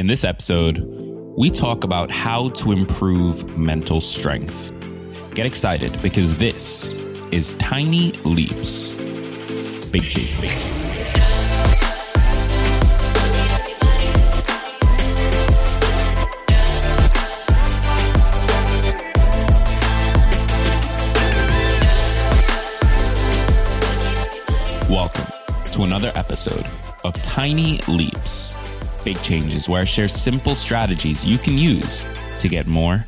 In this episode, we talk about how to improve mental strength. Get excited because this is Tiny Leaps. Big change. Welcome to another episode of Tiny Leaps, Big Changes, where I share simple strategies you can use to get more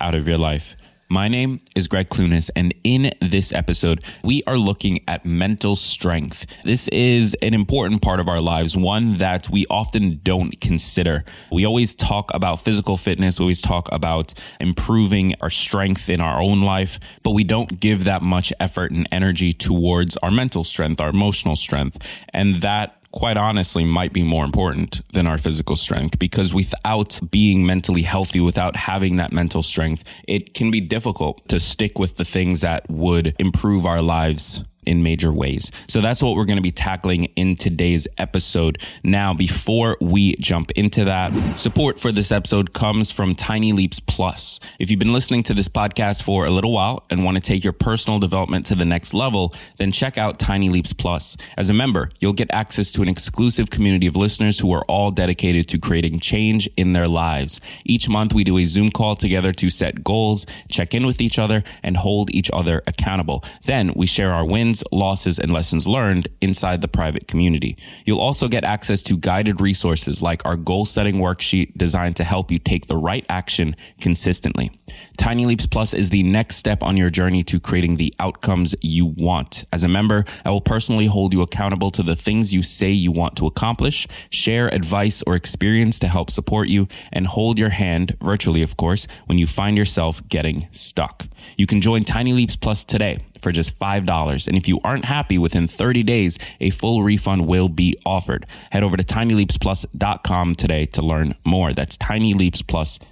out of your life. My name is Gregg Clunis, and in this episode, we are looking at mental strength. This is an important part of our lives, one that we often don't consider. We always talk about physical fitness, we always talk about improving our strength in our own life, but we don't give that much effort and energy towards our mental strength, our emotional strength. And that quite honestly might be more important than our physical strength because without being mentally healthy, without having that mental strength, it can be difficult to stick with the things that would improve our lives in major ways. So that's what we're going to be tackling in today's episode. Now, before we jump into that, support for this episode comes from Tiny Leaps Plus. If you've been listening to this podcast for a little while and want to take your personal development to the next level, then check out Tiny Leaps Plus. As a member, you'll get access to an exclusive community of listeners who are all dedicated to creating change in their lives. Each month, we do a Zoom call together to set goals, check in with each other, and hold each other accountable. Then we share our wins wins, losses, and lessons learned inside the private community. You'll also get access to guided resources like our goal setting worksheet designed to help you take the right action consistently. Tiny Leaps Plus is the next step on your journey to creating the outcomes you want. As a member, I will personally hold you accountable to the things you say you want to accomplish, share advice or experience to help support you, and hold your hand, virtually of course, when you find yourself getting stuck. You can join Tiny Leaps Plus today for just $5. And if you aren't happy within 30 days, a full refund will be offered. Head over to tinyleapsplus.com today to learn more. That's tinyleapsplus.com.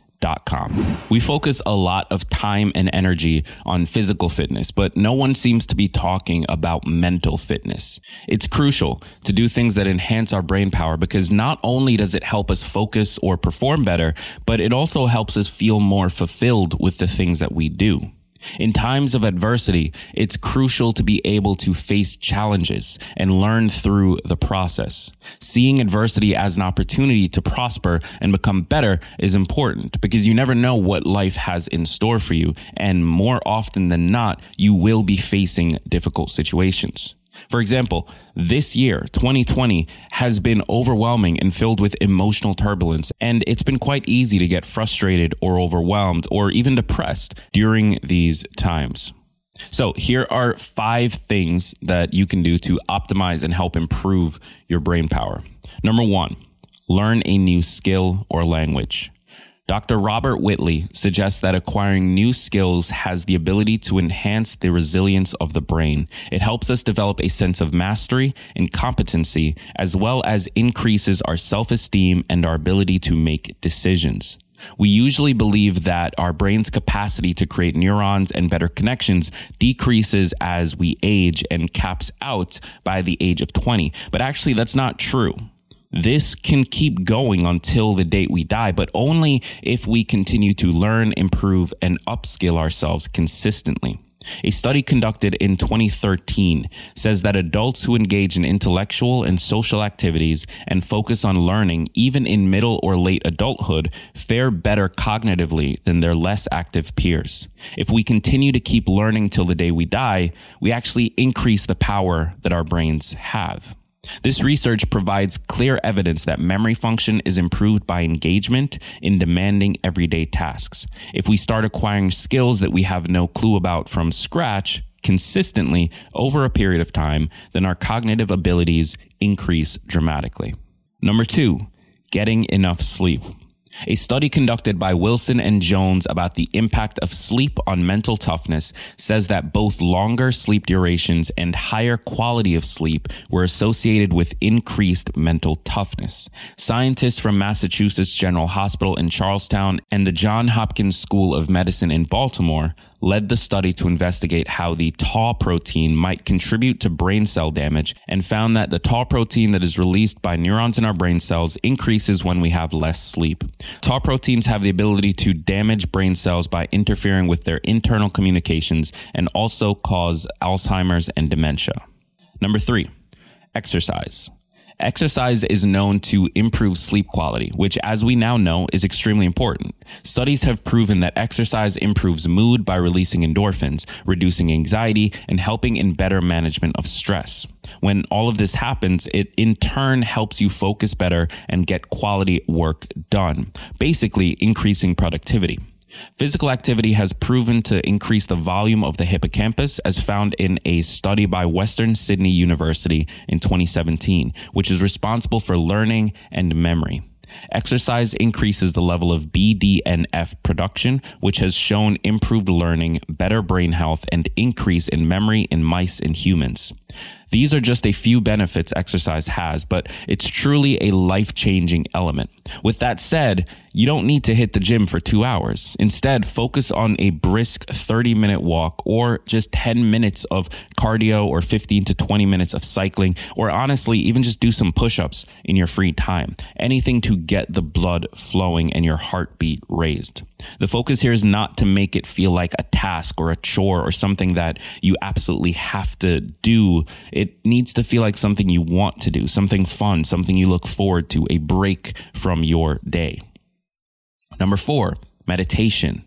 We focus a lot of time and energy on physical fitness, but no one seems to be talking about mental fitness. It's crucial to do things that enhance our brain power because not only does it help us focus or perform better, but it also helps us feel more fulfilled with the things that we do. In times of adversity, it's crucial to be able to face challenges and learn through the process. Seeing adversity as an opportunity to prosper and become better is important because you never know what life has in store for you. And more often than not, you will be facing difficult situations. For example, this year, 2020, has been overwhelming and filled with emotional turbulence, and it's been quite easy to get frustrated or overwhelmed or even depressed during these times. So, here are five things that you can do to optimize and help improve your brain power. Number one, learn a new skill or language. Dr. Robert Whitley suggests that acquiring new skills has the ability to enhance the resilience of the brain. It helps us develop a sense of mastery and competency, as well as increases our self esteem and our ability to make decisions. We usually believe that our brain's capacity to create neurons and better connections decreases as we age and caps out by the age of 20. But actually, that's not true. This can keep going until the date we die, but only if we continue to learn, improve, and upskill ourselves consistently. A study conducted in 2013 says that adults who engage in intellectual and social activities and focus on learning, even in middle or late adulthood, fare better cognitively than their less active peers. If we continue to keep learning till the day we die, we actually increase the power that our brains have. This research provides clear evidence that memory function is improved by engagement in demanding everyday tasks. If we start acquiring skills that we have no clue about from scratch consistently over a period of time, then our cognitive abilities increase dramatically. Number two, getting enough sleep. A study conducted by Wilson and Jones about the impact of sleep on mental toughness says that both longer sleep durations and higher quality of sleep were associated with increased mental toughness. Scientists from Massachusetts General Hospital in Charlestown and the Johns Hopkins School of Medicine in Baltimore led the study to investigate how the tau protein might contribute to brain cell damage and found that the tau protein that is released by neurons in our brain cells increases when we have less sleep. Tau proteins have the ability to damage brain cells by interfering with their internal communications and also cause Alzheimer's and dementia. Number three, exercise. Exercise is known to improve sleep quality, which, as we now know, is extremely important. Studies have proven that exercise improves mood by releasing endorphins, reducing anxiety, and helping in better management of stress. When all of this happens, it in turn helps you focus better and get quality work done, basically increasing productivity. Physical activity has proven to increase the volume of the hippocampus, as found in a study by Western Sydney University in 2017, which is responsible for learning and memory. Exercise increases the level of BDNF production, which has shown improved learning, better brain health, and increase in memory in mice and humans. These are just a few benefits exercise has, but it's truly a life changing element. With that said, you don't need to hit the gym for two hours. Instead, focus on a brisk 30 minute walk or just 10 minutes of cardio or 15 to 20 minutes of cycling, or honestly, even just do some push ups in your free time. Anything to get the blood flowing and your heartbeat raised. The focus here is not to make it feel like a task or a chore or something that you absolutely have to do. It needs to feel like something you want to do, something fun, something you look forward to, a break from your day. Number four, meditation.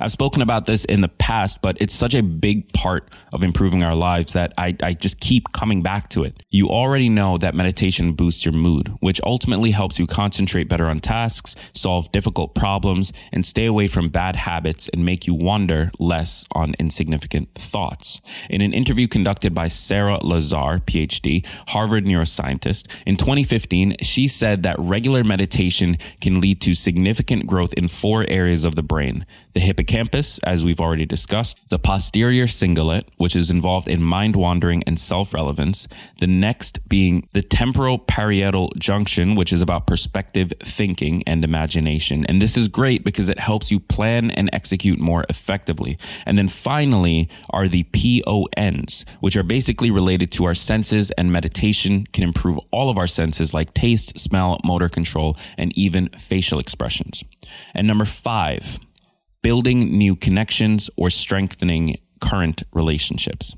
I've spoken about this in the past, but it's such a big part of improving our lives that I, I just keep coming back to it. You already know that meditation boosts your mood, which ultimately helps you concentrate better on tasks, solve difficult problems, and stay away from bad habits and make you wonder less on insignificant thoughts. In an interview conducted by Sara Lazar, PhD, Harvard neuroscientist, in 2015, she said that regular meditation can lead to significant growth in four areas of the brain the hippocampus, as we've already discussed, the posterior cingulate, which is involved in mind wandering and self relevance, the next being the temporal parietal junction, which is about perspective thinking and imagination. And this is great because it helps you plan and execute more effectively. And then finally are the pons, which are basically related to our senses, and meditation can improve all of our senses like taste, smell, motor control, and even facial expressions. And number five, building new connections, or strengthening current relationships.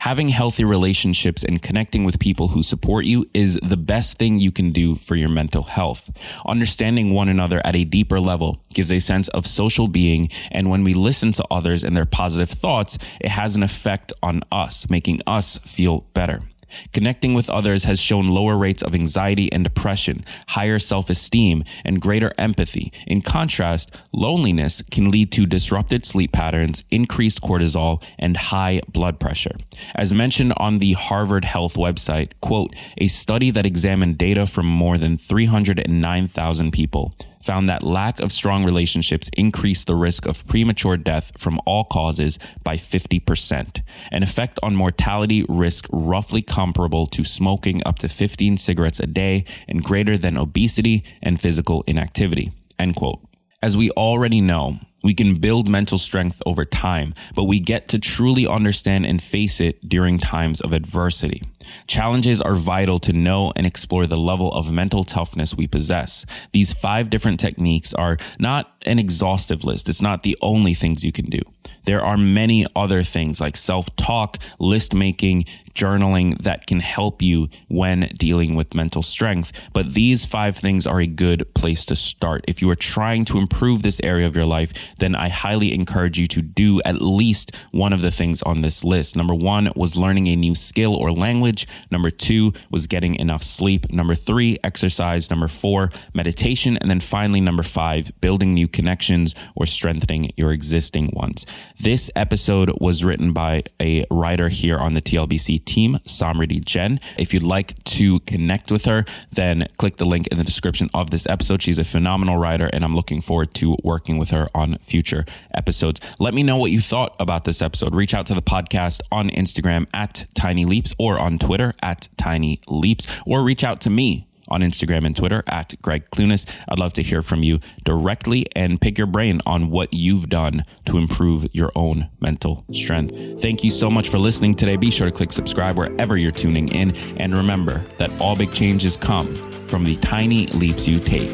Having healthy relationships and connecting with people who support you is the best thing you can do for your mental health. Understanding one another at a deeper level gives a sense of social being. And when we listen to others and their positive thoughts, it has an effect on us, making us feel better. Connecting with others has shown lower rates of anxiety and depression, higher self esteem, and greater empathy. In contrast, loneliness can lead to disrupted sleep patterns, increased cortisol, and high blood pressure. As mentioned on the Harvard Health website, quote, a study that examined data from more than 309,000 people found that lack of strong relationships increased the risk of premature death from all causes by 50%, an effect on mortality risk roughly comparable to smoking up to 15 cigarettes a day and greater than obesity and physical inactivity. End quote. As we already know, we can build mental strength over time, but we get to truly understand and face it during times of adversity. Challenges are vital to know and explore the level of mental toughness we possess. These five different techniques are not an exhaustive list. It's not the only things you can do. There are many other things like self talk, list making, journaling that can help you when dealing with mental strength. But these five things are a good place to start. If you are trying to improve this area of your life, then I highly encourage you to do at least one of the things on this list. Number one was learning a new skill or language. Number two was getting enough sleep. Number three, exercise. Number four, meditation. And then finally, number five, building new connections or strengthening your existing ones. This episode was written by a writer here on the TLBC team, Samriti Jen. If you'd like to connect with her, then click the link in the description of this episode. She's a phenomenal writer, and I'm looking forward to working with her on future episodes. Let me know what you thought about this episode. Reach out to the podcast on Instagram at Tiny Leaps or on Twitter at Tiny Leaps, or reach out to me on Instagram and Twitter at Gregg Clunis. I'd love to hear from you directly and pick your brain on what you've done to improve your own mental strength. Thank you so much for listening today. Be sure to click subscribe wherever you're tuning in. And remember that all big changes come from the tiny leaps you take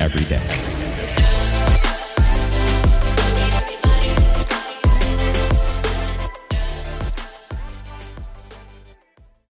every day.